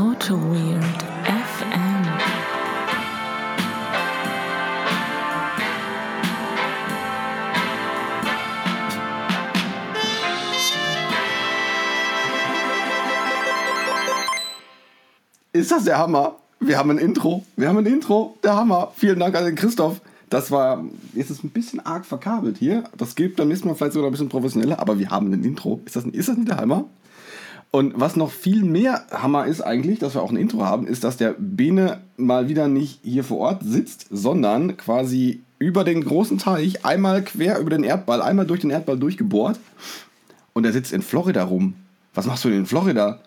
Auto Weird FM. Ist das der Hammer? Wir haben ein Intro. Wir haben ein Intro. Der Hammer. Vielen Dank an den Christoph. Das war, jetzt ist ein bisschen arg verkabelt hier. Das gibt beim nächsten Mal vielleicht sogar ein bisschen professioneller, aber wir haben ein Intro. Ist das, ist das nicht der Hammer? Und was noch viel mehr Hammer ist eigentlich, dass wir auch ein Intro haben, ist, dass der Bene mal wieder nicht hier vor Ort sitzt, sondern quasi über den großen Teich, einmal quer über den Erdball, einmal durch den Erdball durchgebohrt. Und er sitzt in Florida rum. Was machst du denn in Florida?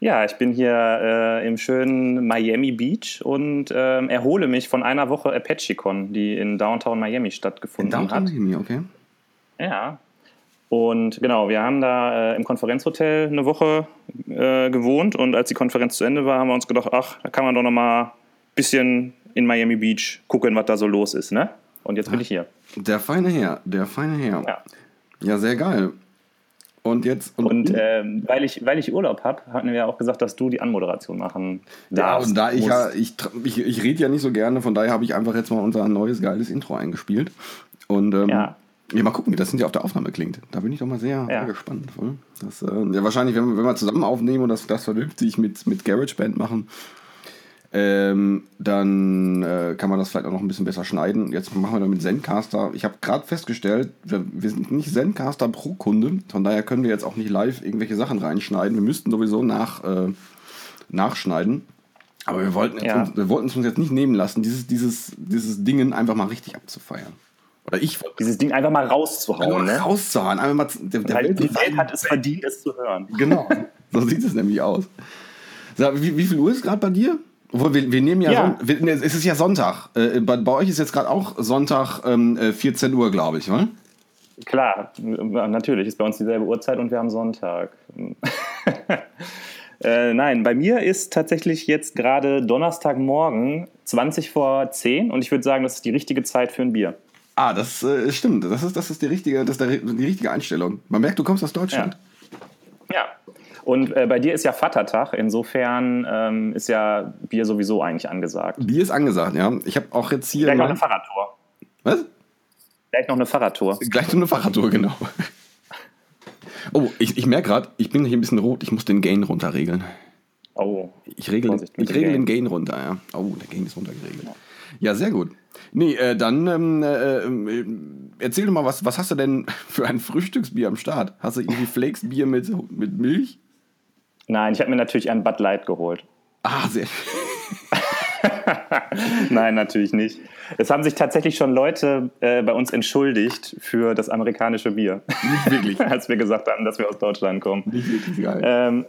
Ja, ich bin hier äh, im schönen Miami Beach und ähm, erhole mich von einer Woche ApacheCon, die in Downtown Miami stattgefunden In Downtown hat. Miami, okay. Ja. Und genau, wir haben da äh, im Konferenzhotel eine Woche äh, gewohnt und als die Konferenz zu Ende war, haben wir uns gedacht, ach, da kann man doch noch mal ein bisschen in Miami Beach gucken, was da so los ist, ne? Und jetzt bin ich hier. Der feine Herr, der feine Herr. Ja. Ja, sehr geil. Und jetzt. Und ähm, weil, ich, weil ich Urlaub habe, hatten wir ja auch gesagt, dass du die Anmoderation machen ja, darfst. und da ich ja, ich, ich, ich rede ja nicht so gerne, von daher habe ich einfach jetzt mal unser neues geiles Intro eingespielt. Und ähm, ja. Ja. mal gucken, wie das hinterher auf der Aufnahme klingt. Da bin ich doch mal sehr, Ja. gespannt. Voll. Das, äh, ja, wahrscheinlich, wenn wir, wenn wir zusammen aufnehmen und das, das vernünftig mit, mit GarageBand machen, ähm, dann äh, kann man das vielleicht auch noch ein bisschen besser schneiden. Jetzt machen wir da mit Zencaster. Ich habe gerade festgestellt, wir, wir sind nicht Zencaster pro Kunde, von daher können wir jetzt auch nicht live irgendwelche Sachen reinschneiden. Wir müssten sowieso nach, äh, nachschneiden. Aber wir wollten, Ja. uns, wir wollten es uns jetzt nicht nehmen lassen, dieses, dieses, dieses Dingen einfach mal richtig abzufeiern. Oder ich Dieses Ding einfach mal rauszuhauen, ne? rauszuhauen. Einfach mal, der, der Weil die Welt- Welt hat es verdient, es zu hören. Genau, so sieht es nämlich aus. Sag, wie, wie viel Uhr ist gerade bei dir? Obwohl, wir, wir nehmen ja, Ja. Wir, ne, es ist ja Sonntag. Äh, bei, bei euch ist jetzt gerade auch Sonntag ähm, äh, 14 Uhr, glaube ich, oder? Klar, natürlich ist bei uns dieselbe Uhrzeit und wir haben Sonntag. äh, nein, bei mir ist tatsächlich jetzt gerade Donnerstagmorgen 20 vor 10 und ich würde sagen, das ist die richtige Zeit für ein Bier. Ah, das äh, stimmt. Das ist, das ist, die, richtige, das ist die richtige Einstellung. Man merkt, du kommst aus Deutschland. Ja. Und äh, bei dir ist ja Vatertag, insofern ähm, ist ja Bier sowieso eigentlich angesagt. Bier ist angesagt, ja. Ich habe auch jetzt hier. Gleich noch eine Fahrradtour. was? Gleich noch eine Fahrradtour. Gleich noch eine Fahrradtour, genau. Oh, ich, ich merke gerade, ich bin hier ein bisschen rot. Ich muss den Gain runterregeln. Oh. Ich regel, Vorsicht ich regel den Gain. Gain runter, ja. Oh, der Gain ist runtergeregelt. Ja, sehr gut. Nee, äh, dann ähm, äh, äh, erzähl doch mal, was, was hast du denn für ein Frühstücksbier am Start? Hast du irgendwie Flakes-Bier mit, mit Milch? Nein, ich habe mir natürlich ein Bud Light geholt. Ah, sehr Nein, natürlich nicht. Es haben sich tatsächlich schon Leute äh, bei uns entschuldigt für das amerikanische Bier. Nicht wirklich. Als wir gesagt haben, dass wir aus Deutschland kommen. Nicht wirklich geil. Ähm,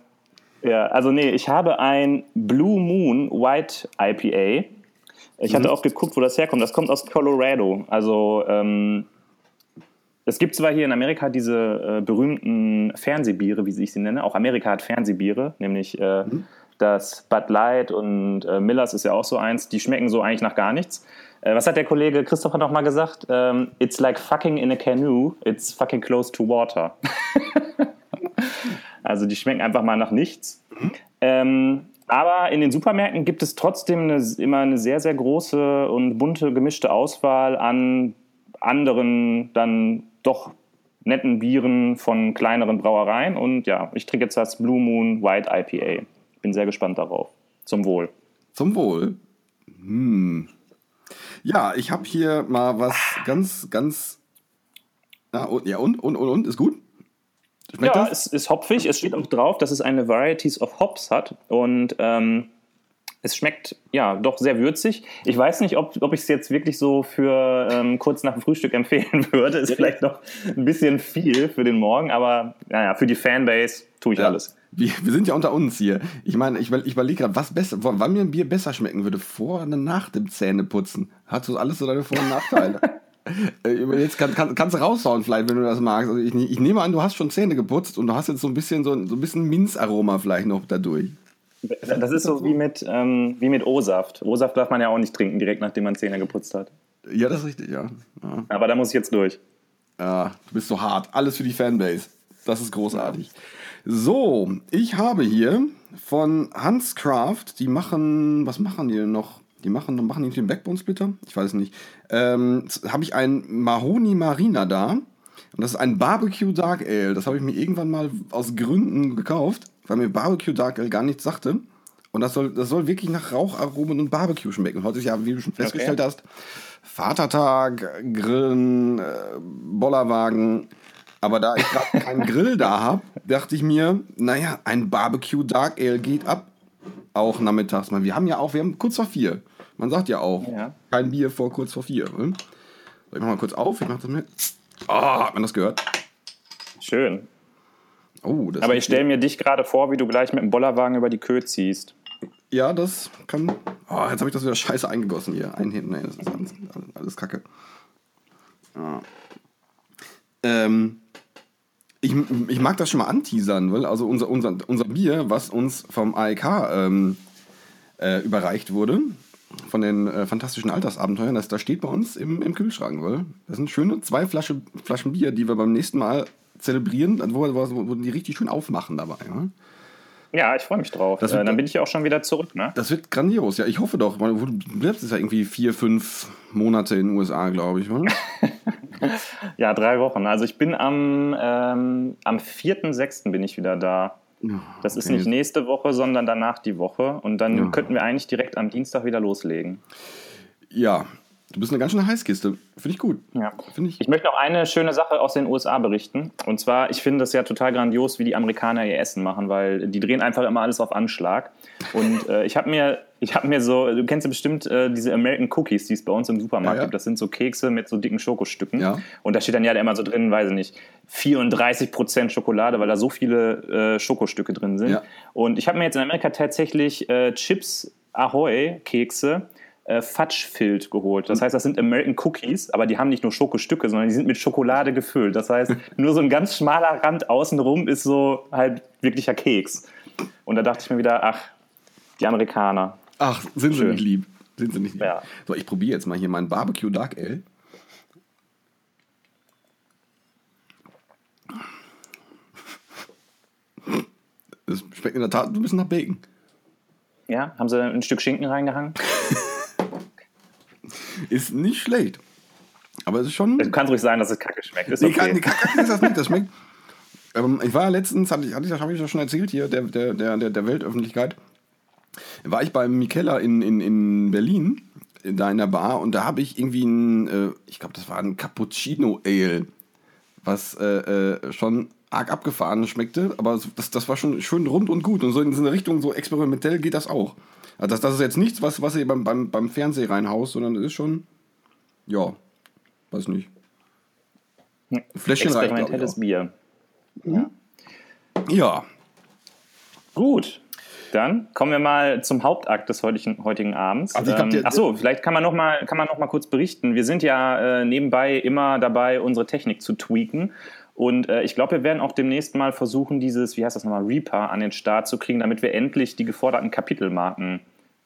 ja, also nee, ich habe ein Blue Moon White IPA. Ich hatte auch geguckt, wo das herkommt. Das kommt aus Colorado. Also ähm, es gibt zwar hier in Amerika diese äh, berühmten Fernsehbiere, wie ich sie nenne. Auch Amerika hat Fernsehbiere, nämlich äh, das Bud Light und äh, Millers ist ja auch so eins. Die schmecken so eigentlich nach gar nichts. Äh, was hat der Kollege Christopher noch mal gesagt? Ähm, it's like fucking in a canoe. It's fucking close to water. Also die schmecken einfach mal nach nichts. Ähm, aber in den Supermärkten gibt es trotzdem eine, immer eine sehr, sehr große und bunte gemischte Auswahl an anderen, dann doch netten Bieren von kleineren Brauereien. Und ja, ich trinke jetzt das Blue Moon White IPA. Bin sehr gespannt darauf. Zum Wohl. Zum Wohl. Hm. Ja, ich habe hier mal was ganz, ganz. Na, und, ja, und, und, und, und, ist gut? Schmeckt ja, das? es ist hopfig. Es steht auch drauf, dass es eine Varieties of Hops hat. Und ähm, es schmeckt ja doch sehr würzig. Ich weiß nicht, ob, ob ich es jetzt wirklich so für ähm, kurz nach dem Frühstück empfehlen würde. Ist vielleicht noch ein bisschen viel für den Morgen, aber naja, für die Fanbase tue ich Ja. alles. Wir, wir sind ja unter uns hier. Ich meine, ich, ich überlege gerade, was besser, wann mir ein Bier besser schmecken würde, vor oder nach dem Zähneputzen. Hat so alles so deine Vor- und Nachteile. Äh, jetzt kann, kann, kannst du raushauen, vielleicht, wenn du das magst. Also ich, ich nehme an, du hast schon Zähne geputzt und du hast jetzt so ein bisschen so ein, so ein bisschen Minzaroma vielleicht noch dadurch. Das ist so wie mit, ähm, wie mit O-Saft. O-Saft darf man ja auch nicht trinken, direkt nachdem man Zähne geputzt hat. Ja, das ist richtig, ja. ja. Aber da muss ich jetzt durch. Ja, du bist so hart. Alles für die Fanbase. Das ist großartig. So, ich habe hier von Hanscraft. Die machen, was machen die denn noch? Die machen, machen die den Backbone Splitter? Ich weiß es nicht. Ähm, habe ich ein Mahoni Marina da. Und das ist ein Barbecue Dark Ale. Das habe ich mir irgendwann mal aus Gründen gekauft, weil mir Barbecue Dark Ale gar nichts sagte. Und das soll, das soll wirklich nach Raucharomen und Barbecue schmecken. Und heute ist ja, wie du schon festgestellt Okay. hast, Vatertag, Grillen, äh, Bollerwagen. Aber da ich gerade keinen Grill da habe, dachte ich mir, naja, ein Barbecue Dark Ale geht ab. Auch nachmittags mal. Wir haben ja auch, wir haben kurz vor vier. Man sagt ja auch, Ja. kein Bier vor kurz vor vier. Ne? So, ich mach mal kurz auf, ich mach das mit. Ah, hat man das gehört? Schön. Oh, das Aber ich stelle mir dich gerade vor, wie du gleich mit dem Bollerwagen über die Köhe ziehst. Ja, das kann. Oh, jetzt habe ich das wieder scheiße eingegossen hier. Ein hinten, nee, das ist alles, alles Kacke. Ja. Ähm, ich, ich mag das schon mal anteasern, weil also unser, unser, unser Bier, was uns vom AEK ähm, äh, überreicht wurde, von den äh, fantastischen Altersabenteuern, das, das steht bei uns im, im Kühlschrank, weil das sind schöne zwei Flasche, Flaschen Bier, die wir beim nächsten Mal zelebrieren, wo, wo, wo die richtig schön aufmachen dabei. Ne? Ja, ich freue mich drauf. Äh, wird- dann bin ich ja auch schon wieder zurück, ne? Das wird grandios, ja. Ich hoffe doch. Du bleibst jetzt ja irgendwie vier, fünf Monate in den USA, glaube ich. Oder? Ja, drei Wochen. Also ich bin am, ähm, am 4.6. bin ich wieder da. Das ist okay. nicht nächste Woche, sondern danach die Woche. Und dann Ja. könnten wir eigentlich direkt am Dienstag wieder loslegen. Ja, du bist eine ganz schöne Heißkiste. Finde ich gut. Ja. Finde ich. Ich möchte noch eine schöne Sache aus den USA berichten. Und zwar, ich finde das ja total grandios, wie die Amerikaner ihr Essen machen, weil die drehen einfach immer alles auf Anschlag. Und äh, ich habe mir, ich habe mir so, du kennst ja bestimmt äh, diese American Cookies, die es bei uns im Supermarkt Ja, ja. gibt. Das sind so Kekse mit so dicken Schokostücken. Ja. Und da steht dann ja immer so drin, weiß ich nicht, 34% Schokolade, weil da so viele äh, Schokostücke drin sind. Und ich habe mir jetzt in Amerika tatsächlich äh, Chips Ahoy Kekse äh, Fudge-Filled geholt. Das heißt, das sind American Cookies, aber die haben nicht nur Schokostücke, sondern die sind mit Schokolade gefüllt. Das heißt, nur so ein ganz schmaler Rand außenrum ist so halt wirklicher Keks. Und da dachte ich mir wieder, ach, die Amerikaner. Ach, sind sie Schön. nicht lieb. Sind sie nicht lieb. Ja. So, ich probiere jetzt mal hier meinen Barbecue Dark Ale. Das schmeckt in der Tat ein bisschen nach Bacon. Ja, haben sie ein Stück Schinken reingehangen? Ist nicht schlecht. Aber es ist schon. Du kannst ruhig sagen, dass es kacke schmeckt. Ist Nee, okay. kann, nee, Kacke ist das nicht. Das schmeckt. Ähm, ich war letztens, hatte ich, hatte ich, das habe ich ja schon erzählt hier, der, der, der, der Weltöffentlichkeit. War ich beim Mikella in, in, in Berlin, da in der Bar, und da habe ich irgendwie ein, äh, ich glaube, das war ein Cappuccino Ale, was äh, äh, schon arg abgefahren schmeckte, aber das, das war schon schön rund und gut. Und so in so eine Richtung, so experimentell geht das auch. Also das, das ist jetzt nichts, was, was ihr beim, beim, beim Fernseh reinhaust, sondern das ist schon, ja, weiß nicht. Fläschchen reicht, glaub ich, Experimentelles auch. Bier. Ja, Gut. Dann kommen wir mal zum Hauptakt des heutigen, heutigen Abends. Also glaub, ähm, der- ach so, vielleicht kann man noch mal, kann man noch mal kurz berichten. Wir sind ja äh, nebenbei immer dabei, unsere Technik zu tweaken. Und äh, ich glaube, wir werden auch demnächst mal versuchen, dieses, wie heißt das nochmal, Reaper an den Start zu kriegen, damit wir endlich die geforderten Kapitelmarken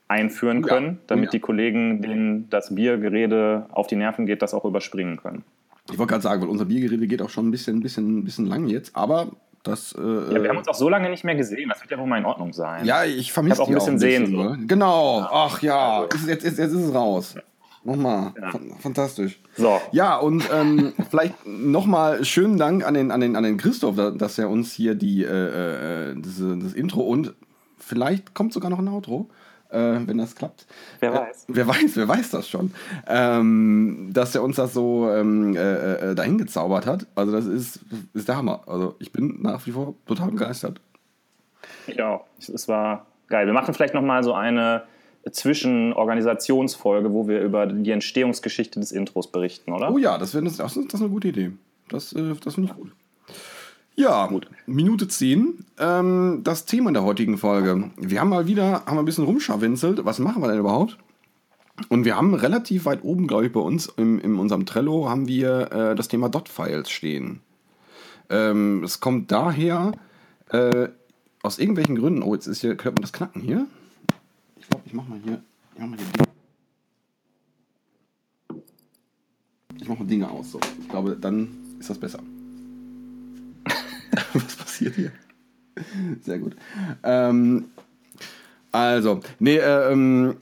einführen Ja, können, damit ja. die Kollegen, denen das Biergerede auf die Nerven geht, das auch überspringen können. ich wollte gerade sagen, weil unser Biergerede geht auch schon ein bisschen, bisschen, bisschen lang jetzt, aber das. Äh, Ja, wir haben uns auch so lange nicht mehr gesehen, das wird ja wohl mal in Ordnung sein. Ja, ich vermisse auch ein bisschen Sehnsucht. ne? Genau. Ach ja, Also. ist, jetzt, jetzt, jetzt ist es raus. Nochmal. Ja. Fan- Fantastisch. So. Ja, und ähm, vielleicht nochmal schönen Dank an den, an, den, an den Christoph, da- dass er uns hier die, äh, äh, diese, das Intro und vielleicht kommt sogar noch ein Outro, äh, wenn das klappt. Wer Äh, weiß. wer weiß, wer weiß das schon. Ähm, dass er uns das so ähm, äh, äh, dahin gezaubert hat. Also das ist, ist der Hammer. Also ich bin nach wie vor total begeistert. Ja, es war geil. Wir machen vielleicht noch mal so eine Zwischenorganisationsfolge, wo wir über die Entstehungsgeschichte des Intros berichten, oder? Oh ja, das, wär, das, das ist eine gute Idee. Das, äh, das finde ich gut. Ja, Gut. Minute 10. Ähm, das Thema der heutigen Folge. Wir haben mal wieder haben wir ein bisschen rumscharwenzelt. Was machen wir denn überhaupt? Und wir haben relativ weit oben, glaube ich, bei uns im, in unserem Trello haben wir äh, das Thema Dot-Files stehen. Ähm, es kommt daher, äh, aus irgendwelchen Gründen, oh, jetzt ist hier, hört man das Knacken hier? Ich glaube, ich mache mal hier, ich mach mal hier Dinge. Ich mache mal Dinge aus, so. Ich glaube, dann ist das besser. Was passiert hier? Sehr gut. Ähm, also, nee, äh, ähm,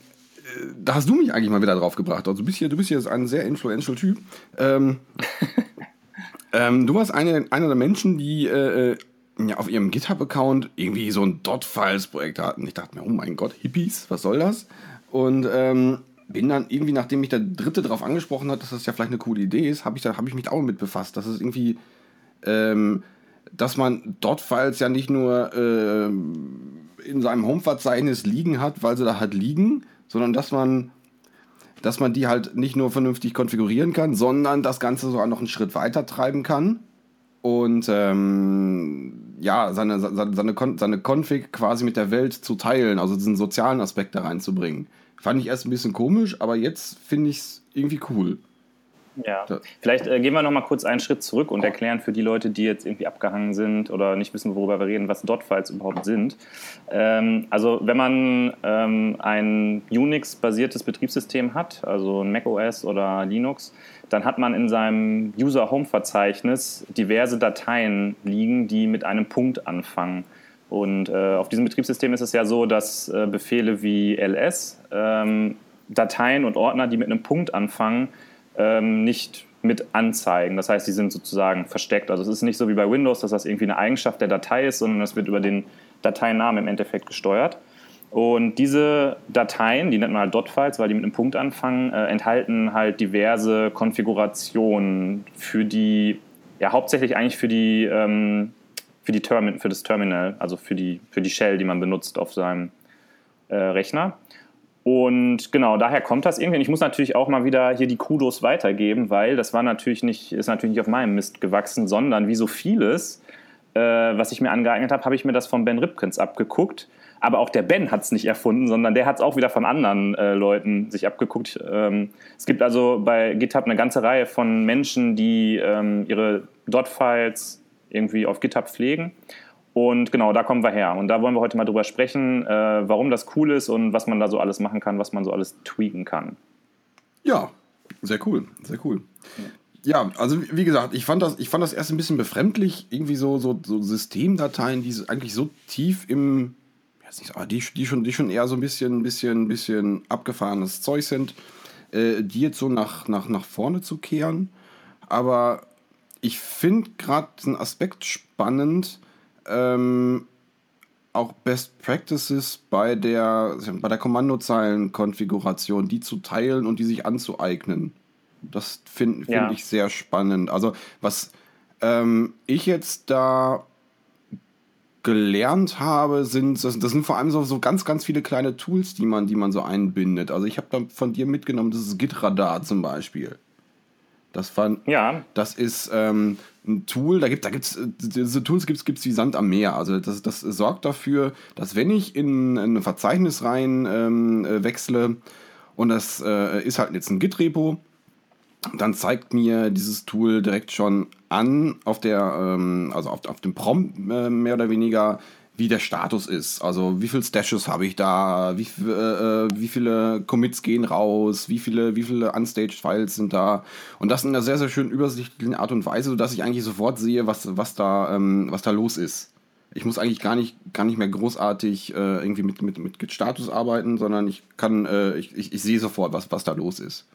da hast du mich eigentlich mal wieder drauf gebracht. Also du bist hier, du bist hier ein sehr influential Typ. Ähm, ähm, du warst eine, einer der Menschen, die äh, äh, ja, auf ihrem GitHub-Account irgendwie so ein Dot-Files-Projekt hatten. Ich dachte mir, oh mein Gott, Hippies, was soll das? Und ähm, bin dann irgendwie, nachdem mich der Dritte darauf angesprochen hat, dass das ja vielleicht eine coole Idee ist, habe ich, hab ich mich auch mit befasst. Dass es irgendwie, ähm, dass man Dot-Files ja nicht nur äh, in seinem Home-Verzeichnis liegen hat, weil sie da halt liegen, sondern dass man, dass man die halt nicht nur vernünftig konfigurieren kann, sondern das Ganze sogar noch einen Schritt weiter treiben kann und ähm, ja, seine, seine, seine, seine Config quasi mit der Welt zu teilen, also diesen sozialen Aspekt da reinzubringen. Fand ich erst ein bisschen komisch, aber jetzt finde ich es irgendwie cool. Ja, vielleicht äh, gehen wir noch mal kurz einen Schritt zurück und erklären für die Leute, die jetzt irgendwie abgehangen sind oder nicht wissen, worüber wir reden, was Dot-Files überhaupt sind. Ähm, also wenn man ähm, ein Unix-basiertes Betriebssystem hat, also ein macOS oder Linux, dann hat man in seinem User-Home-Verzeichnis diverse Dateien liegen, die mit einem Punkt anfangen. Und äh, auf diesem Betriebssystem ist es ja so, dass äh, Befehle wie ls ähm, Dateien und Ordner, die mit einem Punkt anfangen, ähm, nicht mit anzeigen. Das heißt, die sind sozusagen versteckt. Also es ist nicht so wie bei Windows, dass das irgendwie eine Eigenschaft der Datei ist, sondern es wird über den Dateinamen im Endeffekt gesteuert. Und diese Dateien, die nennt man halt Dot-Files, weil die mit einem Punkt anfangen, äh, enthalten halt diverse Konfigurationen für die, ja hauptsächlich eigentlich für die, ähm, für, die Termin für das Terminal, also für die, für die Shell, die man benutzt auf seinem äh, Rechner. Und genau, daher kommt das irgendwie. Und ich muss natürlich auch mal wieder hier die Kudos weitergeben, weil das war natürlich nicht, ist natürlich nicht auf meinem Mist gewachsen, sondern wie so vieles, äh, was ich mir angeeignet habe, habe ich mir das von Ben Ripkins abgeguckt. Aber auch der Ben hat es nicht erfunden, sondern der hat es auch wieder von anderen äh, Leuten sich abgeguckt. Ähm, es gibt also bei GitHub eine ganze Reihe von Menschen, die ähm, ihre Dot-Files irgendwie auf GitHub pflegen. Und genau, da kommen wir her. Und da wollen wir heute mal drüber sprechen, äh, warum das cool ist und was man da so alles machen kann, was man so alles tweaken kann. Ja, sehr cool, sehr cool. Ja, also wie gesagt, ich fand das, ich fand das erst ein bisschen befremdlich, irgendwie so, so, so Systemdateien, die eigentlich so tief im, die, die, schon, die schon eher so ein bisschen, bisschen, bisschen abgefahrenes Zeug sind, äh, die jetzt so nach, nach, nach vorne zu kehren. Aber ich finde gerade einen Aspekt spannend, ähm, auch Best Practices bei der, bei der Kommandozeilenkonfiguration, die zu teilen und die sich anzueignen. Das finde find ja. ich sehr spannend. Also, was ähm, ich jetzt da gelernt habe, sind das, das sind vor allem so, so ganz, ganz viele kleine Tools, die man, die man so einbindet. Also ich habe da von dir mitgenommen, das ist Git-Radar zum Beispiel. Das fand, ja. das ist ähm, ein Tool, da gibt da gibt's diese Tools gibt's gibt's wie Sand am Meer. Also das, das sorgt dafür, dass wenn ich in, in ein Verzeichnis rein ähm, äh, wechsle und das äh, ist halt jetzt ein Git-Repo, dann zeigt mir dieses Tool direkt schon an auf der ähm, also auf, auf dem Prompt äh, mehr oder weniger wie der Status ist. Also wie viele Stashes habe ich da, wie, äh, äh, wie viele Commits gehen raus, wie viele, wie viele Unstaged Files sind da. Und das in einer sehr, sehr schönen übersichtlichen Art und Weise, sodass ich eigentlich sofort sehe, was, was, da, ähm, was da los ist. Ich muss eigentlich gar nicht, gar nicht mehr großartig äh, irgendwie mit, mit, mit Status arbeiten, sondern ich kann, äh, ich, ich, ich sehe sofort, was, was da los ist.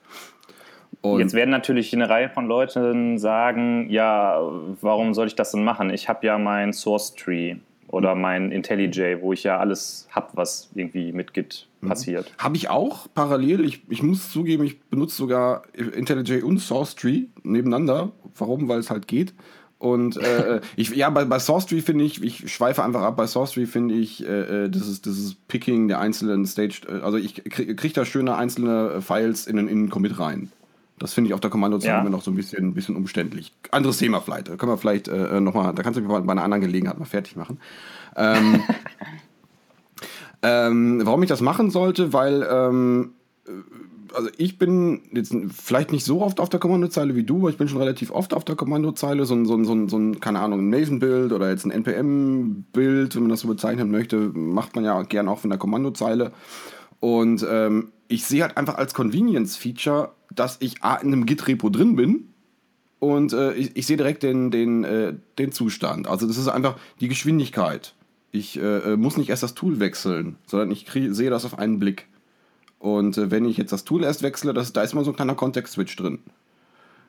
Und Jetzt werden natürlich eine Reihe von Leuten sagen, ja, warum soll ich das denn machen? Ich habe ja mein Source Tree oder mein IntelliJ, wo ich ja alles habe, was irgendwie mit Git mhm. passiert. Habe ich auch parallel. Ich, ich muss zugeben, ich benutze sogar IntelliJ und SourceTree nebeneinander. Warum? Weil es halt geht. Und äh, ich, ja, bei, bei SourceTree finde ich, ich schweife einfach ab, bei SourceTree finde ich, äh, äh, das, ist, das ist Picking der einzelnen Stage, äh, also ich kriege krieg da schöne einzelne Files in einen, in einen Commit rein. Das finde ich auf der Kommandozeile ja. immer noch so ein bisschen, bisschen umständlich. Anderes Thema vielleicht. Da können wir vielleicht äh, äh nochmal, da kannst du mich bei einer anderen Gelegenheit mal fertig machen. Ähm, ähm, warum ich das machen sollte, weil ähm, äh, also ich bin jetzt vielleicht nicht so oft auf der Kommandozeile wie du, aber ich bin schon relativ oft auf der Kommandozeile. So ein, so ein, so ein, so ein keine Ahnung, ein Maven-Bild oder jetzt ein NPM-Bild, wenn man das so bezeichnen möchte, macht man ja gern auch von der Kommandozeile. Und ähm, ich sehe halt einfach als Convenience-Feature, dass ich A, in einem Git-Repo drin bin und äh, ich, ich sehe direkt den, den, äh, den Zustand. Also das ist einfach die Geschwindigkeit. Ich äh, muss nicht erst das Tool wechseln, sondern ich krieg, sehe das auf einen Blick. Und äh, wenn ich jetzt das Tool erst wechsle, das, da ist mal so ein kleiner Kontext-Switch drin.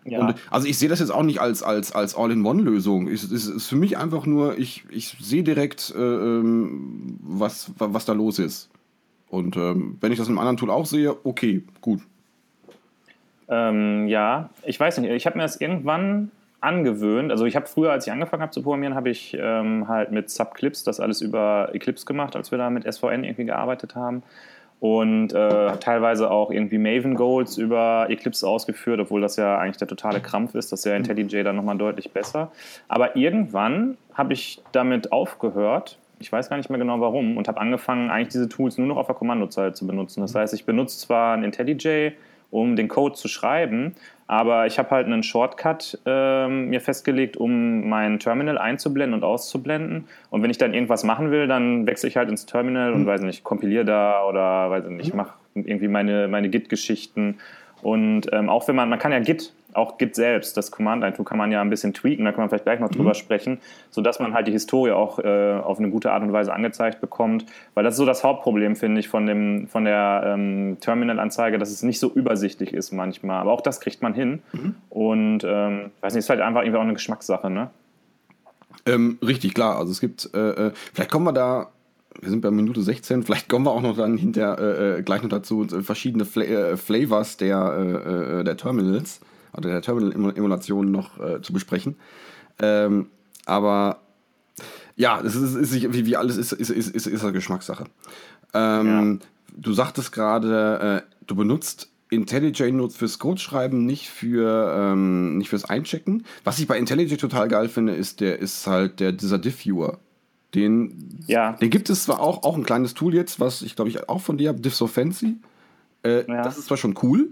Ja. Und, also ich sehe das jetzt auch nicht als, als, als All-in-One-Lösung. Es, es ist für mich einfach nur, ich, ich sehe direkt, äh, ähm, was, wa- was da los ist. Und ähm, wenn ich das in einem anderen Tool auch sehe, okay, gut. Ähm, ja, ich weiß nicht. Ich habe mir das irgendwann angewöhnt. Also ich habe früher, als ich angefangen habe zu programmieren, habe ich ähm, halt mit Subclips das alles über Eclipse gemacht, als wir da mit SVN irgendwie gearbeitet haben. Und äh, teilweise auch irgendwie Maven Goals über Eclipse ausgeführt, obwohl das ja eigentlich der totale Krampf ist. Das ist ja in IntelliJ dann nochmal deutlich besser. Aber irgendwann habe ich damit aufgehört, ich weiß gar nicht mehr genau warum, und habe angefangen, eigentlich diese Tools nur noch auf der Kommandozeile zu benutzen. Das heißt, ich benutze zwar ein IntelliJ, um den Code zu schreiben, aber ich habe halt einen Shortcut ähm, mir festgelegt, um mein Terminal einzublenden und auszublenden. Und wenn ich dann irgendwas machen will, dann wechsle ich halt ins Terminal und weiß nicht, kompiliere da oder weiß nicht, mache irgendwie meine, meine Git-Geschichten. Und ähm, auch wenn man, man kann ja Git, auch Git selbst, das Command-Line-Tool kann man ja ein bisschen tweaken, da kann man vielleicht gleich noch drüber sprechen, sodass man halt die Historie auch äh, auf eine gute Art und Weise angezeigt bekommt. Weil das ist so das Hauptproblem, finde ich, von, dem, von der ähm, Terminal-Anzeige, dass es nicht so übersichtlich ist manchmal. Aber auch das kriegt man hin. Und ähm, weiß nicht, ist halt einfach irgendwie auch eine Geschmackssache, ne? Ähm, richtig, klar. Also es gibt, äh, äh, vielleicht kommen wir da, wir sind bei Minute 16, vielleicht kommen wir auch noch dann hinter äh, äh, gleich noch dazu, äh, verschiedene Fla äh, Flavors der, äh, der Terminals, oder der Terminal-Emulation noch äh, zu besprechen. Ähm, aber ja, es ist, ist, wie, wie alles ist, ist, ist, ist, ist eine Geschmackssache. Ähm, Du sagtest gerade, äh, du benutzt IntelliJ nur fürs Codeschreiben, nicht für ähm, nicht fürs Einchecken. Was ich bei IntelliJ total geil finde, ist der ist halt der dieser Diff-Viewer. Den, Ja. den gibt es zwar auch, auch ein kleines Tool jetzt, was ich glaube ich auch von dir habe, Diff So Fancy. Äh, Ja. Das ist zwar schon cool,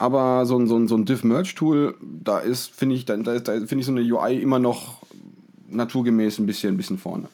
aber so ein, so ein, so ein Diff-Merge-Tool, da ist, finde ich, da, da, da finde ich so eine UI immer noch naturgemäß ein bisschen, ein bisschen vorne.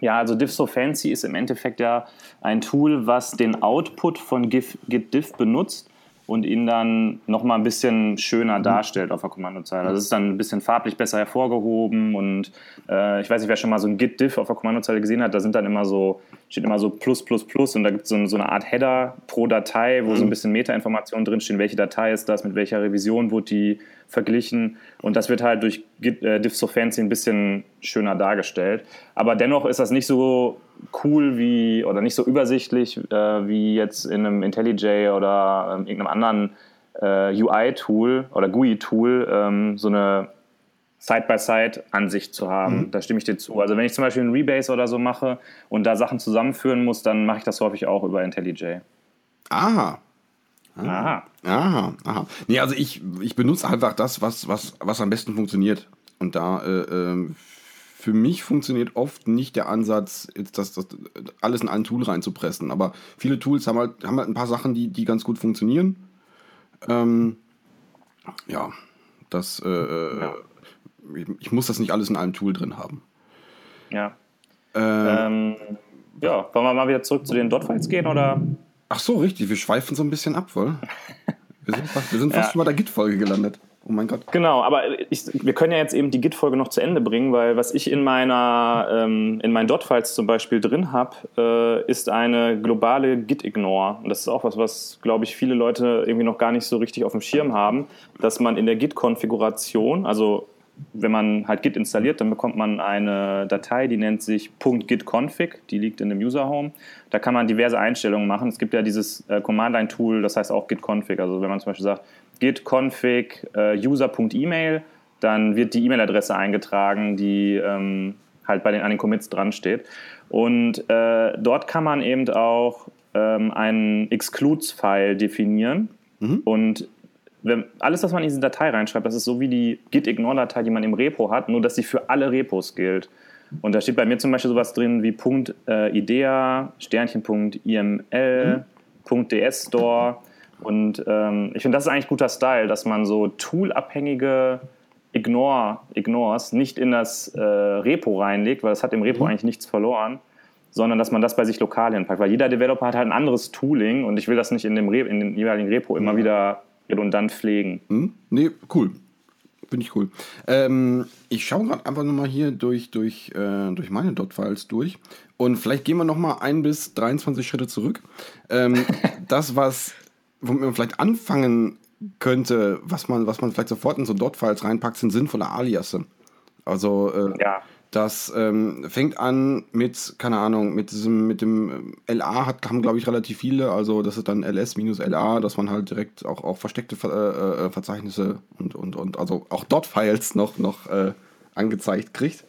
Ja, also Diff So Fancy ist im Endeffekt ja ein Tool, was den Output von Git, Diff benutzt und ihn dann nochmal ein bisschen schöner darstellt auf der Kommandozeile. Also es ist dann ein bisschen farblich besser hervorgehoben und äh, ich weiß nicht, wer schon mal so ein Git Diff auf der Kommandozeile gesehen hat, da sind dann immer so, steht immer so plus plus plus und da gibt es so, so eine Art Header pro Datei, wo so ein bisschen Metainformationen drinstehen, welche Datei ist das, mit welcher Revision wurde die verglichen und das wird halt durch äh, Diff So Fancy ein bisschen schöner dargestellt. Aber dennoch ist das nicht so cool wie oder nicht so übersichtlich äh, wie jetzt in einem IntelliJ oder ähm, irgendeinem anderen äh, UI-Tool oder GUI-Tool ähm, so eine Side-by-Side-Ansicht zu haben. Da stimme ich dir zu. Also wenn ich zum Beispiel einen Rebase oder so mache und da Sachen zusammenführen muss, dann mache ich das häufig auch über IntelliJ. Aha. Aha. Aha, aha. Nee, also ich, ich benutze einfach das, was, was, was am besten funktioniert. Und da, äh, ähm, für mich funktioniert oft nicht der Ansatz, jetzt das, das alles in ein Tool reinzupressen. Aber viele Tools haben halt, haben halt ein paar Sachen, die, die ganz gut funktionieren. Ähm, ja, das, äh, äh, Ich, ich muss das nicht alles in einem Tool drin haben. Ja. Äh, Ähm, ja, wollen wir mal wieder zurück zu den Dot-Files gehen oder? Ach so, richtig, wir schweifen so ein bisschen ab, wohl. Wir sind fast, wir sind fast Ja. schon bei der Git-Folge gelandet. Oh mein Gott. Genau, aber ich, wir können ja jetzt eben die Git-Folge noch zu Ende bringen, weil was ich in meiner ähm, in meinen Dot-Files zum Beispiel drin habe, äh, ist eine globale Git-Ignore. Und das ist auch was, was glaube ich viele Leute irgendwie noch gar nicht so richtig auf dem Schirm haben, dass man in der Git-Konfiguration, also wenn man halt Git installiert, dann bekommt man eine Datei, die nennt sich .gitconfig, die liegt in dem User-Home. Da kann man diverse Einstellungen machen. Es gibt ja dieses äh, Command-Line-Tool, das heißt auch gitconfig. Also wenn man zum Beispiel sagt gitconfig äh, user.email, dann wird die E-Mail-Adresse eingetragen, die ähm, halt bei den, an den Commits dran steht. Und äh, dort kann man eben auch ähm, einen Excludes-File definieren. Und wenn, alles, was man in diese Datei reinschreibt, das ist so wie die Git-Ignore-Datei, die man im Repo hat, nur dass sie für alle Repos gilt. Und da steht bei mir zum Beispiel sowas drin wie Punkt, äh, .idea, Sternchen.iml, Punkt .ds-store. Und ähm, ich finde, das ist eigentlich guter Style, dass man so toolabhängige Ignore, Ignores nicht in das äh, Repo reinlegt, weil das hat im Repo eigentlich nichts verloren, sondern dass man das bei sich lokal hinpackt. Weil jeder Developer hat halt ein anderes Tooling und ich will das nicht in dem, Re in dem jeweiligen Repo immer wieder redundant pflegen. Hm? Nee, cool. Finde ich cool. Ähm, ich schaue gerade einfach nochmal hier durch, durch, äh, durch meine Dot-Files durch. Und vielleicht gehen wir nochmal ein bis 23 Schritte zurück. Ähm, das, was, womit man vielleicht anfangen könnte, was man, was man vielleicht sofort in so Dot-Files reinpackt, sind sinnvolle Aliasse. Also äh, Ja. Das ähm, fängt an mit, keine Ahnung, mit diesem, mit dem ähm, LA hat, haben, glaube ich, relativ viele, also das ist dann LS minus LA, dass man halt direkt auch, auch versteckte Ver äh, äh, Verzeichnisse und, und, und also auch Dot-Files noch, noch äh, angezeigt kriegt.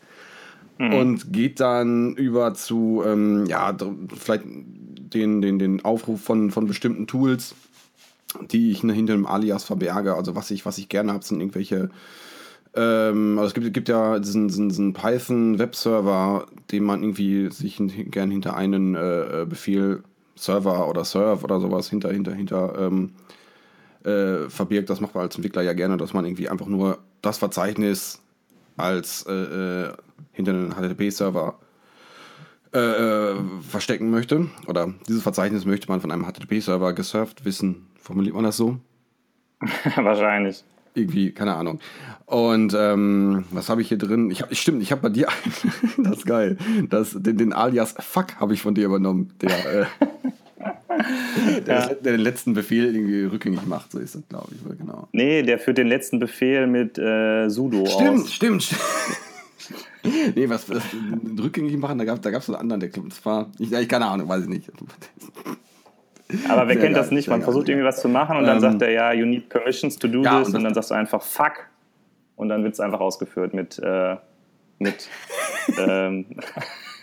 Und geht dann über zu, ähm, ja, vielleicht den, den, den Aufruf von, von bestimmten Tools, die ich hinter dem Alias verberge. Also was ich, was ich gerne habe, sind irgendwelche ähm, also es gibt, gibt ja diesen, diesen, diesen Python-Webserver, den man irgendwie sich gern hinter einen äh, äh, Befehl Server oder Serve oder sowas hinter, hinter, hinter ähm, äh, verbirgt. Das macht man als Entwickler ja gerne, dass man irgendwie einfach nur das Verzeichnis als äh, äh, hinter einen HTTP-Server äh, äh, verstecken möchte. Oder dieses Verzeichnis möchte man von einem HTTP-Server gesurft wissen. Formuliert man das so? Wahrscheinlich. Irgendwie, keine Ahnung. Und ähm, was habe ich hier drin? Ich hab, stimmt, ich habe bei dir einen, das ist geil. Das, den, den Alias Fuck habe ich von dir übernommen, der, äh, der, der den letzten Befehl irgendwie rückgängig macht, so ist das, glaube ich, genau. Nee, der führt den letzten Befehl mit äh, sudo Stimmt, aus. stimmt, stimmt. nee, was, was den rückgängig machen, da gab es da gab's einen anderen, der das war, ich, ich keine Ahnung, weiß ich nicht. Aber wer Sehr kennt das geil, nicht? sehr Man geil, versucht ja. irgendwie was zu machen und dann Ähm, sagt er, ja, you need permissions to do ja, this und und, das- dann sagst du einfach fuck und dann wird es einfach ausgeführt mit, äh, mit ähm,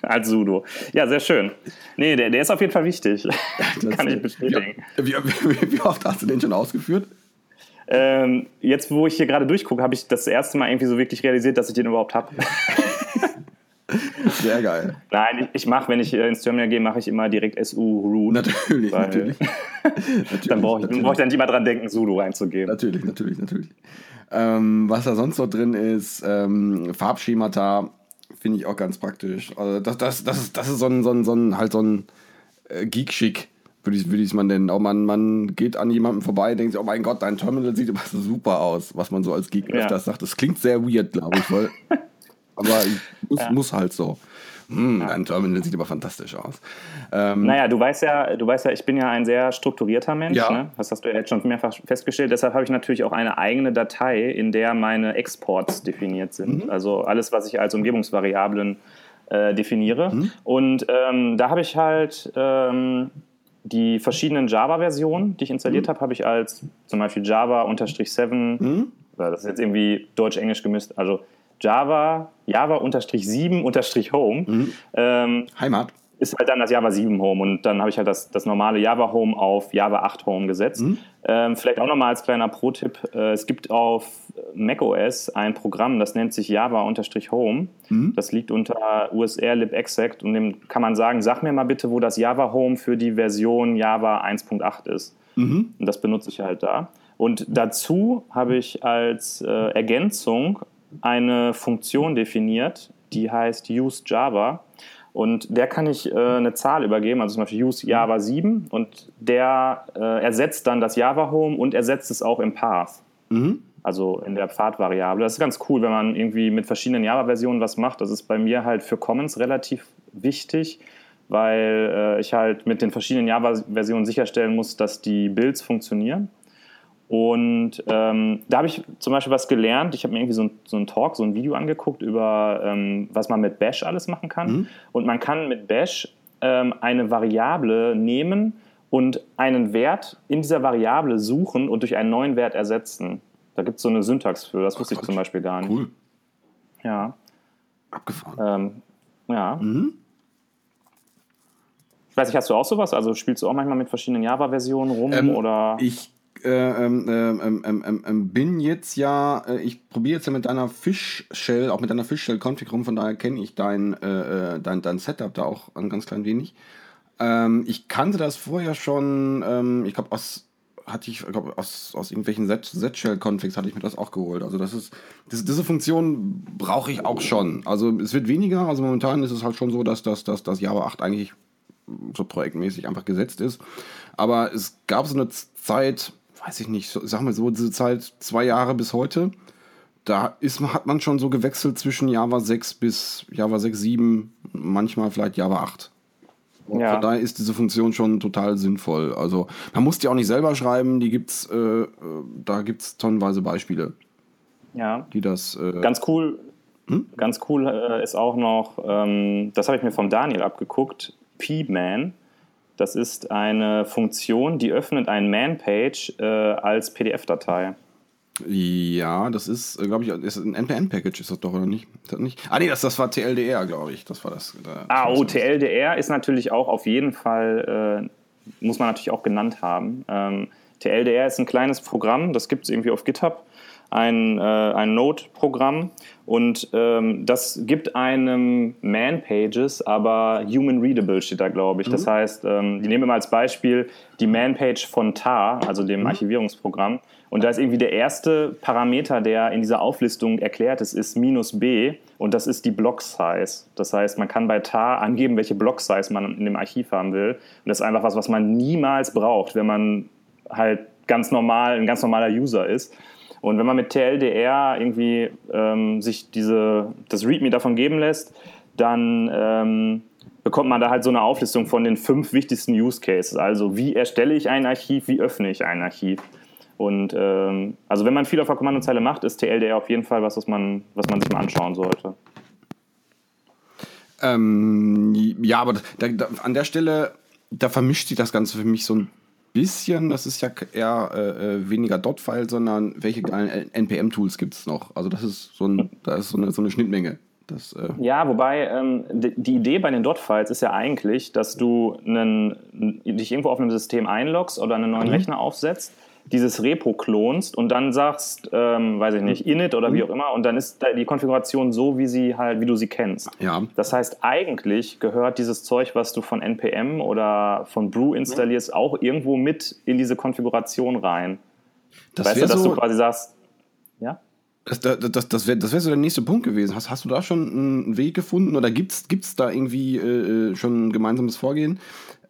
als sudo. Ja, sehr schön. Nee, der, der ist auf jeden Fall wichtig. Das- Kann ich bestätigen. Wie, wie, wie oft hast du den schon ausgeführt? Ähm, jetzt, wo ich hier gerade durchgucke, habe ich das erste Mal irgendwie so wirklich realisiert, dass ich den überhaupt habe. Sehr geil. Nein, ich, ich mache, wenn ich äh, ins Terminal gehe, mache ich immer direkt SU root. Natürlich, Weil- natürlich. natürlich. Dann brauche ich, natürlich. brauch ich dann nicht immer dran denken, sudo einzugeben. Natürlich, natürlich, natürlich. Ähm, was da sonst noch drin ist, ähm, Farbschemata finde ich auch ganz praktisch. Also das, das, das, ist, das ist so ein, so ein, so ein, halt so ein äh, Geek-Schick, würde ich es mal nennen. Auch man, man geht an jemandem vorbei, denkt sich, oh mein Gott, dein Terminal sieht aber so super aus, was man so als Geek Ja. öfters sagt. Das klingt sehr weird, glaube ich, weil, aber muss, muss halt so. Hm, Dein Terminal sieht aber fantastisch aus. Ähm, Naja, du weißt ja, du weißt ja, ich bin ja ein sehr strukturierter Mensch. Ja. Ne? Das hast du ja jetzt schon mehrfach festgestellt. Deshalb habe ich natürlich auch eine eigene Datei, in der meine Exports definiert sind. Mhm. Also alles, was ich als Umgebungsvariablen äh, definiere. Mhm. Und ähm, da habe ich halt ähm, die verschiedenen Java-Versionen, die ich Mhm. installiert habe, habe ich als zum Beispiel Java-7 Mhm. das ist jetzt irgendwie Deutsch-Englisch gemischt, also Java, Java-7-Home Mhm. ähm, Heimat. ist halt dann das Java 7 Home und dann habe ich halt das, das normale Java Home auf Java 8 Home gesetzt. Ähm, vielleicht auch nochmal als kleiner Pro-Tipp, äh, es gibt auf macOS ein Programm, das nennt sich Java-Home. Das liegt unter USR libexec und dem kann man sagen, sag mir mal bitte, wo das Java Home für die Version Java 1.8 ist. Und das benutze ich halt da. Und dazu habe ich als äh, Ergänzung eine Funktion definiert, die heißt use Java. Und der kann ich äh, eine Zahl übergeben, also zum Beispiel use Java 7 und der äh, ersetzt dann das Java Home und ersetzt es auch im Path. Also in der Pfadvariable. Das ist ganz cool, wenn man irgendwie mit verschiedenen Java-Versionen was macht. Das ist bei mir halt für Commons relativ wichtig, weil äh, ich halt mit den verschiedenen Java-Versionen sicherstellen muss, dass die Builds funktionieren. Und ähm, da habe ich zum Beispiel was gelernt. Ich habe mir irgendwie so ein, so ein Talk, so ein Video angeguckt über, ähm, was man mit Bash alles machen kann. Und man kann mit Bash ähm, eine Variable nehmen und einen Wert in dieser Variable suchen und durch einen neuen Wert ersetzen. Da gibt es so eine Syntax für, das wusste ich zum Beispiel gar nicht. Cool. Ja. Abgefahren. Ähm, ja. Ich weiß nicht, hast du auch sowas? Also spielst du auch manchmal mit verschiedenen Java-Versionen rum Ähm, oder? Ich ähm, ähm, ähm, ähm, ähm, bin jetzt ja, äh, ich probiere jetzt ja mit deiner Fish-Shell, auch mit deiner Fish-Shell-Config rum, von daher kenne ich dein, äh, äh, dein, dein Setup da auch ein ganz klein wenig. Ähm, ich kannte das vorher schon, ähm, ich glaube, aus, hatte ich, glaub, aus, aus irgendwelchen Z-Shell-Configs hatte ich mir das auch geholt. Also das ist, das, diese Funktion brauche ich auch schon. Also es wird weniger, also momentan ist es halt schon so, dass das, dass, dass Java 8 eigentlich so projektmäßig einfach gesetzt ist. Aber es gab so eine Zeit, weiß ich nicht, so, sag mal so, diese Zeit zwei Jahre bis heute, da ist, hat man schon so gewechselt zwischen Java 6 bis Java 6, 7, manchmal vielleicht Java 8. Und Ja. Von daher ist diese Funktion schon total sinnvoll. Also man muss die auch nicht selber schreiben, die gibt's, äh, da gibt es tonnenweise Beispiele, Ja. die das. Äh, Ganz cool, ganz cool äh, ist auch noch, ähm, das habe ich mir vom Daniel abgeguckt, P-Man. Das ist eine Funktion, die öffnet ein Man-Page äh, als PDF-Datei. ja, das ist, glaube ich, ist ein NPM-Package, ist das doch, oder nicht? Das nicht? Ah, nee, das, das war TLDR, glaube ich. Das war das. Da, Ah, das oh, war- TLDR ist natürlich auch auf jeden Fall, äh, muss man natürlich auch genannt haben. Ähm, TLDR ist ein kleines Programm, das gibt es irgendwie auf GitHub, ein, äh, ein Node-Programm und ähm, das gibt einem Man-Pages, aber Human Readable steht da, glaube ich. Das heißt, ähm, die nehmen mal als Beispiel die Man-Page von TAR, also dem Archivierungsprogramm. Und da ist irgendwie der erste Parameter, der in dieser Auflistung erklärt ist, ist minus b und das ist die Block-Size. Das heißt, man kann bei tar angeben, welche Block-Size man in dem Archiv haben will. Und das ist einfach was, was man niemals braucht, wenn man halt ganz normal, ein ganz normaler User ist. Und wenn man mit TLDR irgendwie ähm, sich diese, das README davon geben lässt, dann ähm, bekommt man da halt so eine Auflistung von den fünf wichtigsten Use Cases. Also wie erstelle ich ein Archiv, wie öffne ich ein Archiv. Und ähm, also wenn man viel auf der Kommandozeile macht, ist TLDR auf jeden Fall was, was man, was man sich mal anschauen sollte. Ähm, ja, aber da, da, an der Stelle, da vermischt sich das Ganze für mich so ein bisschen. Das ist ja eher äh, äh, weniger Dot-File, sondern welche geilen NPM-Tools gibt es noch? Also das ist so, ein, da ist so, eine, so eine Schnittmenge. Das, äh, Ja, wobei ähm, die, die Idee bei den Dot-Files ist ja eigentlich, dass du einen, dich irgendwo auf einem System einloggst oder einen neuen Rechner aufsetzt, dieses Repo klonst und dann sagst, ähm, weiß ich nicht, init oder wie auch immer, und dann ist die Konfiguration so, wie sie halt, wie du sie kennst. ja. Das heißt, eigentlich gehört dieses Zeug, was du von NPM oder von Brew installierst, auch irgendwo mit in diese Konfiguration rein. Das weißt du, dass so, du quasi sagst, ja? das, das, das, das wäre das wär so der nächste Punkt gewesen. Hast, hast du da schon einen Weg gefunden oder gibt es da irgendwie äh, äh, schon ein gemeinsames Vorgehen,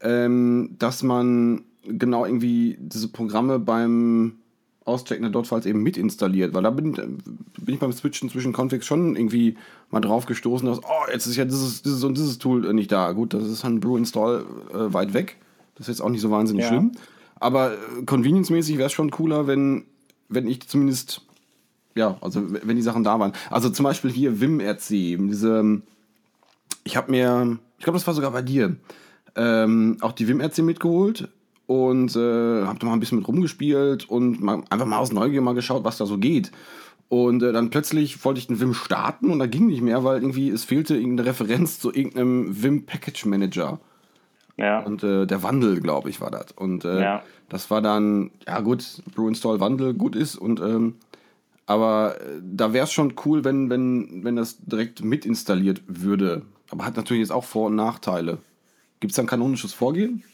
ähm, dass man genau irgendwie diese Programme beim Auschecken der Dot-Files eben mit installiert? Weil da bin, bin ich beim Switchen zwischen Configs schon irgendwie mal drauf gestoßen, dass, oh, jetzt ist ja dieses, dieses und dieses Tool nicht da. Gut, das ist ein Brew-Install äh, weit weg. Das ist jetzt auch nicht so wahnsinnig Ja. schlimm. Aber äh, convenience-mäßig wäre es schon cooler, wenn, wenn ich zumindest ja, also wenn die Sachen da waren. Also zum Beispiel hier WimRC, diese, ähm, ich habe mir, ich glaube, das war sogar bei dir, ähm, auch die WimRC mitgeholt und äh, habe da mal ein bisschen mit rumgespielt und mal, einfach mal aus Neugier mal geschaut, was da so geht. Und äh, dann plötzlich wollte ich den Vim starten und da ging nicht mehr, weil irgendwie es fehlte irgendeine Referenz zu irgendeinem Vim Package Manager. Ja. Und äh, der Wandel, glaube ich, war das. Und äh, Ja. das war dann, ja gut, Brew Install Wandel gut ist. Und ähm, aber äh, da wäre es schon cool, wenn, wenn, wenn das direkt mit installiert würde. Aber hat natürlich jetzt auch Vor- und Nachteile. Gibt es da ein kanonisches Vorgehen?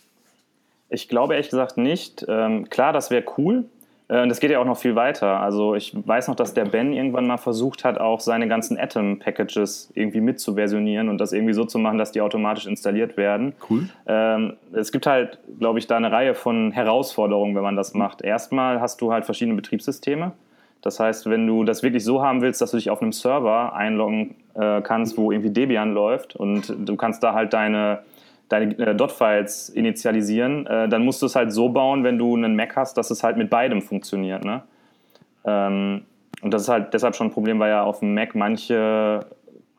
Ich glaube ehrlich gesagt nicht. Ähm, klar, das wäre cool. Äh, das geht ja auch noch viel weiter. Also ich weiß noch, dass der Ben irgendwann mal versucht hat, auch seine ganzen Atom-Packages irgendwie mitzuversionieren und das irgendwie so zu machen, dass die automatisch installiert werden. Cool. Ähm, es gibt halt, glaube ich, da eine Reihe von Herausforderungen, wenn man das macht. Erstmal hast du halt verschiedene Betriebssysteme. Das heißt, wenn du das wirklich so haben willst, dass du dich auf einem Server einloggen äh, kannst, wo irgendwie Debian läuft und du kannst da halt deine, deine äh, Dot-Files initialisieren, äh, dann musst du es halt so bauen, wenn du einen Mac hast, dass es halt mit beidem funktioniert. Ne? Ähm, und das ist halt deshalb schon ein Problem, weil ja auf dem Mac manche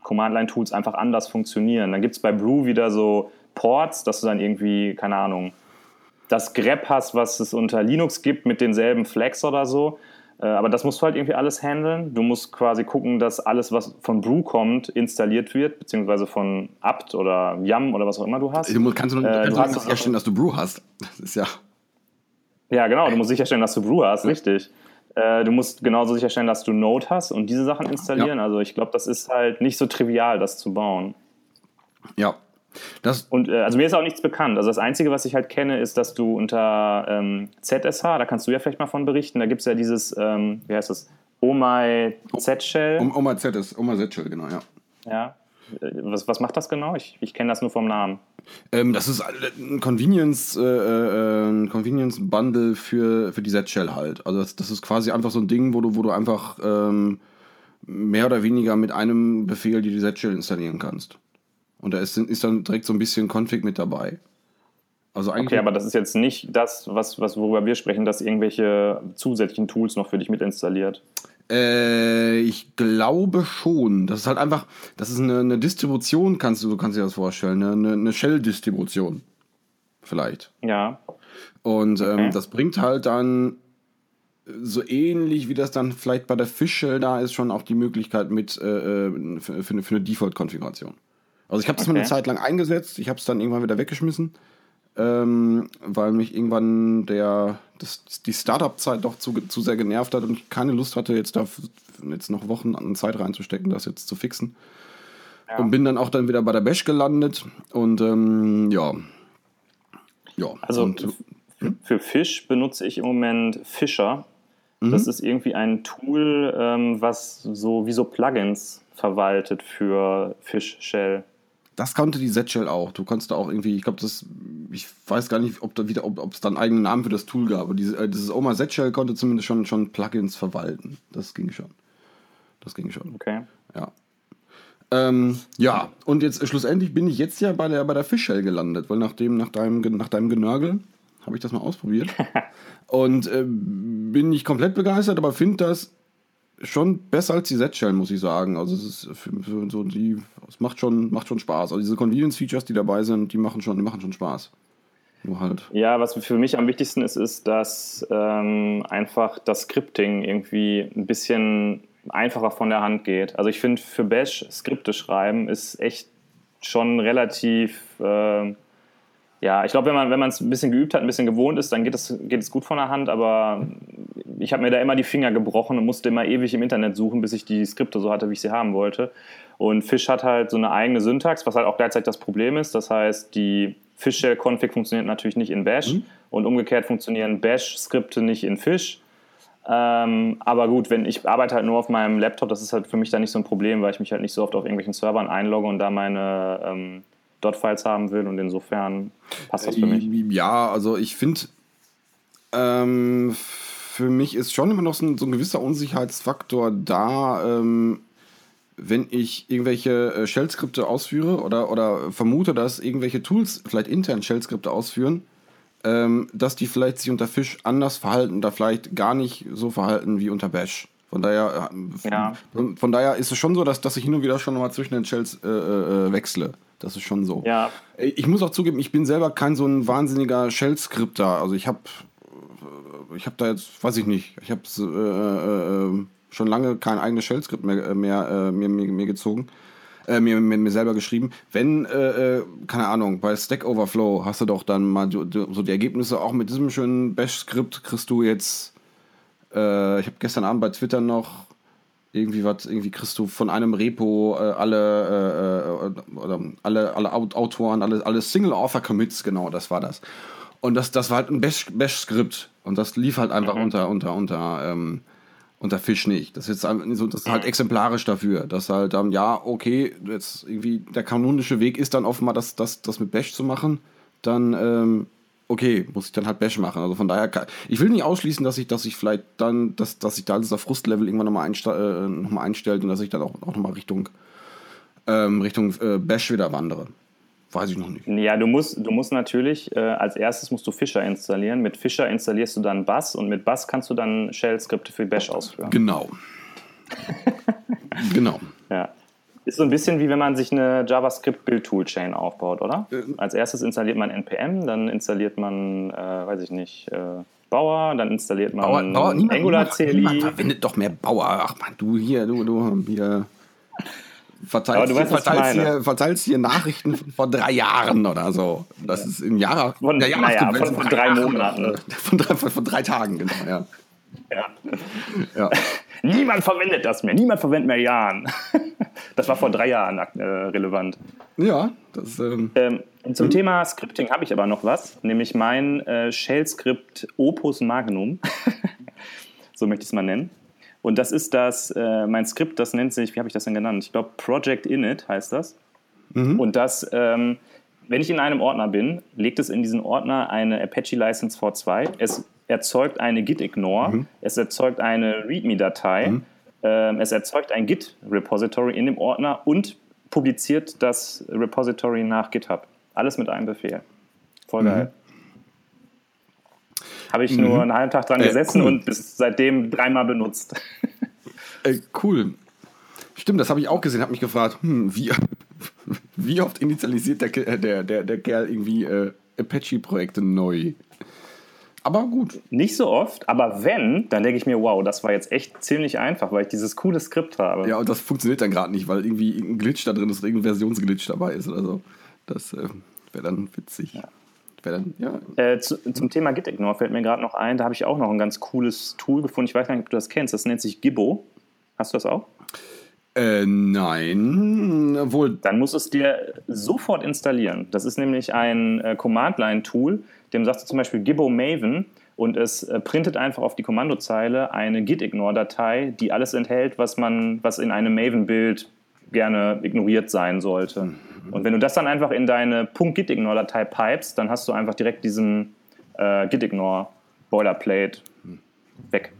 Command-Line-Tools einfach anders funktionieren. Dann gibt es bei Brew wieder so Ports, dass du dann irgendwie, keine Ahnung, das grep hast, was es unter Linux gibt, mit denselben Flags oder so. Äh, Aber das musst du halt irgendwie alles handeln. Du musst quasi gucken, dass alles, was von Brew kommt, installiert wird, beziehungsweise von apt oder Yum oder was auch immer du hast. Du musst, kannst du Äh, kannst du noch es sicherstellen, dass du Brew hast. Das ist ja. Ja, genau. Du musst sicherstellen, dass du Brew hast, richtig. Äh, Du musst genauso sicherstellen, dass du Node hast und diese Sachen installieren. Also ich glaube, das ist halt nicht so trivial, das zu bauen. Ja. Das, Und äh, also mir ist auch nichts bekannt. Also das Einzige, was ich halt kenne, ist, dass du unter ähm, ZSH, da kannst du ja vielleicht mal von berichten, da gibt es ja dieses, ähm, wie heißt das, Oh my Z-Shell. um, Oma Z ist, Oma Z Shell, genau, ja. Ja. Äh, Was, was macht das genau? Ich, ich kenne das nur vom Namen. Ähm, das ist ein Convenience, äh, äh, Convenience Bundle für, für die Z-Shell halt. Also das, das ist quasi einfach so ein Ding, wo du, wo du einfach ähm, mehr oder weniger mit einem Befehl die Z-Shell installieren kannst. Und da ist, ist dann direkt so ein bisschen Config mit dabei. Also eigentlich okay, aber das ist jetzt nicht das, was, was, worüber wir sprechen, dass irgendwelche zusätzlichen Tools noch für dich mit installiert. Äh, ich glaube schon. Das ist halt einfach, das ist eine, eine Distribution, kannst du, du kannst dir das vorstellen, eine, eine Shell-Distribution. Vielleicht. Ja. Und ähm, okay. das bringt halt dann so ähnlich wie das dann vielleicht bei der Fish-Shell da ist, schon auch die Möglichkeit mit äh, äh für, für eine Default-Konfiguration. Also ich habe das okay. mal eine Zeit lang eingesetzt, ich habe es dann irgendwann wieder weggeschmissen, ähm, weil mich irgendwann der, das, die Startup-Zeit doch zu, zu sehr genervt hat und ich keine Lust hatte, jetzt da jetzt noch Wochen an Zeit reinzustecken, das jetzt zu fixen. Ja. Und bin dann auch dann wieder bei der Bash gelandet und ähm, ja. Ja. Also und, hm? für Fish benutze ich im Moment Fischer. Das mhm. ist irgendwie ein Tool, ähm, was so wie so Plugins verwaltet für Fish Shell. Das konnte die Z-Shell auch. Du konntest da auch irgendwie, ich glaube, das, ich weiß gar nicht, ob da wieder, ob es da einen eigenen Namen für das Tool gab, aber diese, äh, dieses Oma Z-Shell konnte zumindest schon, schon Plugins verwalten. Das ging schon. Das ging schon. Okay. Ja. Ähm, ja, und jetzt schlussendlich bin ich jetzt ja bei der, bei der Fish-Shell gelandet, weil nach, dem, nach, deinem, nach deinem Genörgel habe ich das mal ausprobiert. und äh, bin nicht komplett begeistert, aber finde das schon besser als die Z-Shell, muss ich sagen. Also es ist für, für so die, es macht schon, macht schon Spaß. Also diese Convenience-Features, die dabei sind, die machen schon, die machen schon Spaß. Nur halt. Ja, was für mich am wichtigsten ist, ist, dass ähm, einfach das Scripting irgendwie ein bisschen einfacher von der Hand geht. Also ich finde, für Bash Skripte schreiben ist echt schon relativ äh, ja, ich glaube, wenn man wenn es ein bisschen geübt hat, ein bisschen gewohnt ist, dann geht es, geht es gut von der Hand, aber ich habe mir da immer die Finger gebrochen und musste immer ewig im Internet suchen, bis ich die Skripte so hatte, wie ich sie haben wollte. Und Fish hat halt so eine eigene Syntax, was halt auch gleichzeitig das Problem ist. Das heißt, die Fish-Shell-Config funktioniert natürlich nicht in Bash mhm. und umgekehrt funktionieren Bash-Skripte nicht in Fish. Ähm, aber gut, wenn ich arbeite halt nur auf meinem Laptop, das ist halt für mich dann nicht so ein Problem, weil ich mich halt nicht so oft auf irgendwelchen Servern einlogge und da meine ähm, Dot-Files haben will und insofern passt das für mich. Ja, also ich finde, ähm, für mich ist schon immer noch so ein, so ein gewisser Unsicherheitsfaktor da, ähm, wenn ich irgendwelche äh, Shell-Skripte ausführe oder, oder vermute, dass irgendwelche Tools vielleicht intern Shell-Skripte ausführen, ähm, dass die vielleicht sich unter Fish anders verhalten oder vielleicht gar nicht so verhalten wie unter Bash. Von daher, äh, ja. von, von, daher ist es schon so, dass, dass ich hin und wieder schon mal zwischen den Shells äh, äh, wechsle. Das ist schon so. Ja. Ich muss auch zugeben, ich bin selber kein so ein wahnsinniger Shell-Skripter. Also ich habe äh, ich habe da jetzt, weiß ich nicht, ich habe äh, äh, schon lange kein eigenes Shell-Skript mehr, mehr, mir, mir, mir gezogen. Äh, mir, mir, mir, selber geschrieben. Wenn, äh, keine Ahnung, bei Stack Overflow hast du doch dann mal so die Ergebnisse auch mit diesem schönen Bash-Skript kriegst du jetzt. Äh, ich habe gestern Abend bei Twitter noch irgendwie was, irgendwie kriegst du von einem Repo äh, alle, äh, oder alle, alle Autoren, alle, alle Single-Author-Commits, genau, das war das. Und das, das war halt ein Bash-Skript. und das lief halt einfach mhm. unter, unter, unter, ähm, unter Fish nicht. Das ist, jetzt so, das ist halt exemplarisch dafür, dass halt, ähm, ja, okay, jetzt irgendwie der kanonische Weg ist dann offenbar, das, das, das mit Bash zu machen. Dann ähm, okay, muss ich dann halt Bash machen. Also von daher, kann, ich will nicht ausschließen, dass ich, dass ich vielleicht dann, dass, dass ich da dieser Frustlevel irgendwann nochmal einste äh, noch einstellt und dass ich dann auch, auch nochmal Richtung, ähm, Richtung äh, Bash wieder wandere. Weiß ich noch nicht. Ja, du musst, du musst natürlich, äh, als erstes musst du Fischer installieren. Mit Fischer installierst du dann Bass und mit Bass kannst du dann Shell-Skripte für Bash ausführen. Genau. genau. Ja. Ist so ein bisschen wie wenn man sich eine JavaScript-Build-Toolchain aufbaut, oder? Ähm. Als erstes installiert man NPM, dann installiert man, äh, weiß ich nicht, äh, Bauer, dann installiert man Bauer, Bauer, niemand, Angular CLI. Niemand verwendet doch mehr Bauer. Ach man, du hier, du, du hier verteilst, du weißt, hier, verteilst, hier, verteilst hier Nachrichten von vor drei Jahren oder so. Das ist im Jahr. Von, ja, naja, von, von, drei Monaten. Von drei, von drei Tagen, genau, ja. Ja. ja. Niemand verwendet das mehr. Niemand verwendet mehr Jahren. Das war vor drei Jahren äh, relevant. Ja, das. Ähm, ähm, zum hm. Thema Scripting habe ich aber noch was, nämlich mein äh, Shell-Skript Opus Magnum. so möchte ich es mal nennen. Und das ist das, äh, mein Skript, das nennt sich, wie habe ich das denn genannt? Ich glaube, Project Init heißt das. Mhm. Und das, ähm, wenn ich in einem Ordner bin, legt es in diesen Ordner eine Apache License V2. Es erzeugt eine Git-Ignore, mhm. es erzeugt eine README-Datei mhm. Ähm, es erzeugt ein Git-Repository in dem Ordner und publiziert das Repository nach GitHub. Alles mit einem Befehl. Voll geil. Habe ich nur einen halben Tag dran Äh, gesessen cool. und bis seitdem dreimal benutzt. Äh, cool. Stimmt, das habe ich auch gesehen. Habe mich gefragt, hm, wie, wie oft initialisiert der, äh, der, der, der Kerl irgendwie äh, Apache-Projekte neu? Aber gut. Nicht so oft, aber wenn, dann denke ich mir, wow, das war jetzt echt ziemlich einfach, weil ich dieses coole Skript habe. Ja, und das funktioniert dann gerade nicht, weil irgendwie irgendein Glitch da drin ist, oder irgendein Versionsglitch dabei ist oder so. Das äh, wäre dann witzig. Wäre dann, ja. Äh, zu, zum Thema Gitignore fällt mir gerade noch ein, da habe ich auch noch ein ganz cooles Tool gefunden. Ich weiß gar nicht, ob du das kennst. Das nennt sich Gibbo. Hast du das auch? Äh, nein, wohl. Dann musst du es dir sofort installieren. Das ist nämlich ein äh, Command-Line-Tool, dem sagst du zum Beispiel Gibbo Maven und es äh, printet einfach auf die Kommandozeile eine Gitignore-Datei, die alles enthält, was man, was in einem Maven-Bild gerne ignoriert sein sollte. Und wenn du das dann einfach in deine .gitignore-Datei pipest, dann hast du einfach direkt diesen äh, Gitignore-Boilerplate weg.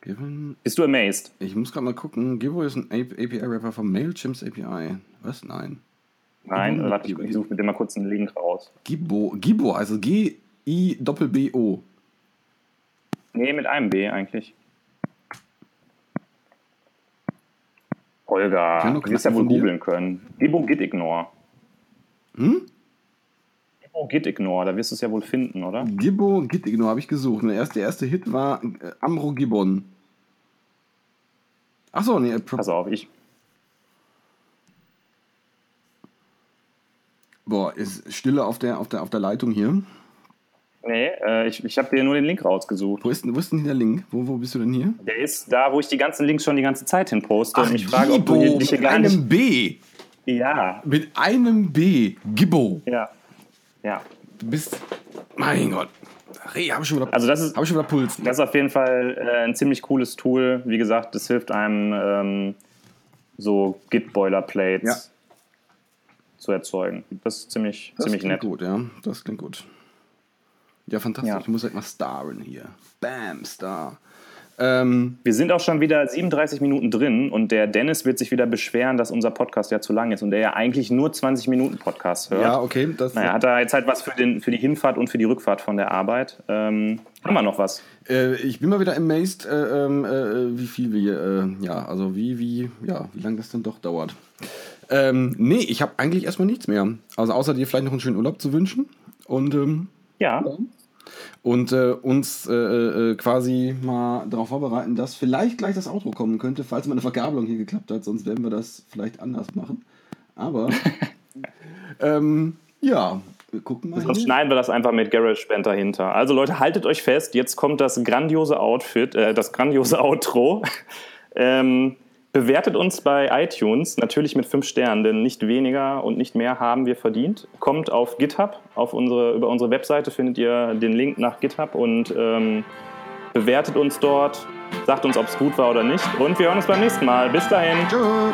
Given, Bist du amazed? ich muss gerade mal gucken. Givo ist ein API-Rapper von Mailchimps API. Was? Nein. Nein, Gibbo- warte, ich, ich suche mit dem mal kurz einen Link raus. Gibbo, Gibbo, also G-I-B-B-O. Nee, mit einem B eigentlich. Holger, du wirst ja wohl googeln können. Gibbo Git Ignore. Hm? Gibbo Git Ignore, da wirst du es ja wohl finden, oder? Gibbo, Gitigno habe ich gesucht. Und der erste, der erste Hit war äh, Amro Gibbon. Achso, nee, äh, Pass auf, ich. Boah, ist Stille auf der, auf der, auf der Leitung hier. Nee, äh, ich, ich habe dir nur den Link rausgesucht. Wo ist, denn- wo ist denn der Link? Wo, wo bist du denn hier? Der ist da, wo ich die ganzen Links schon die ganze Zeit hin poste und mich frage, ob du Gibbo, hier- dich hier mit gar nicht. einem B. Ja, Mit einem B. Gibbo. ja, ja. Du bist. Mein Gott. Hey, hab ich schon wieder, Also das ist, hab ich schon wieder Puls. Das ist auf jeden Fall äh, ein ziemlich cooles Tool. Wie gesagt, das hilft einem, ähm, so Git-Boilerplates Ja. Zu erzeugen. Das ist ziemlich, das ziemlich klingt nett. gut, ja. Das klingt gut. Ja, fantastisch. Ja. Ich muss halt mal starren hier. Bam, Star. Ähm, Wir sind auch schon wieder 37 Minuten drin und der Dennis wird sich wieder beschweren, dass unser Podcast ja zu lang ist und der ja eigentlich nur 20 Minuten Podcast hört. ja, okay. Das, Naja, hat er jetzt halt was für, den, für die Hinfahrt und für die Rückfahrt von der Arbeit. Ähm, haben wir noch was? Äh, ich bin mal wieder amazed, äh, ähm, äh, wie viel wir, äh, ja, also wie, wie, ja, wie lange das denn doch dauert. Ähm, nee, ich habe eigentlich erstmal nichts mehr. Also außer dir vielleicht noch einen schönen Urlaub zu wünschen und, ähm, Ja, und äh, uns äh, äh, quasi mal darauf vorbereiten, dass vielleicht gleich das Outro kommen könnte, falls meine Verkabelung hier geklappt hat. Sonst werden wir das vielleicht anders machen. Aber ähm, ja, wir gucken mal. Sonst schneiden wir das einfach mit GarageBand dahinter. Also Leute, haltet euch fest, jetzt kommt das grandiose Outfit, äh, das grandiose Outro. ähm, bewertet uns bei iTunes, natürlich mit 5 Sternen, denn nicht weniger und nicht mehr haben wir verdient. Kommt auf GitHub, auf unsere, über unsere Webseite findet ihr den Link nach GitHub und ähm, bewertet uns dort, sagt uns, ob es gut war oder nicht. Und wir hören uns beim nächsten Mal. Bis dahin. Tschö.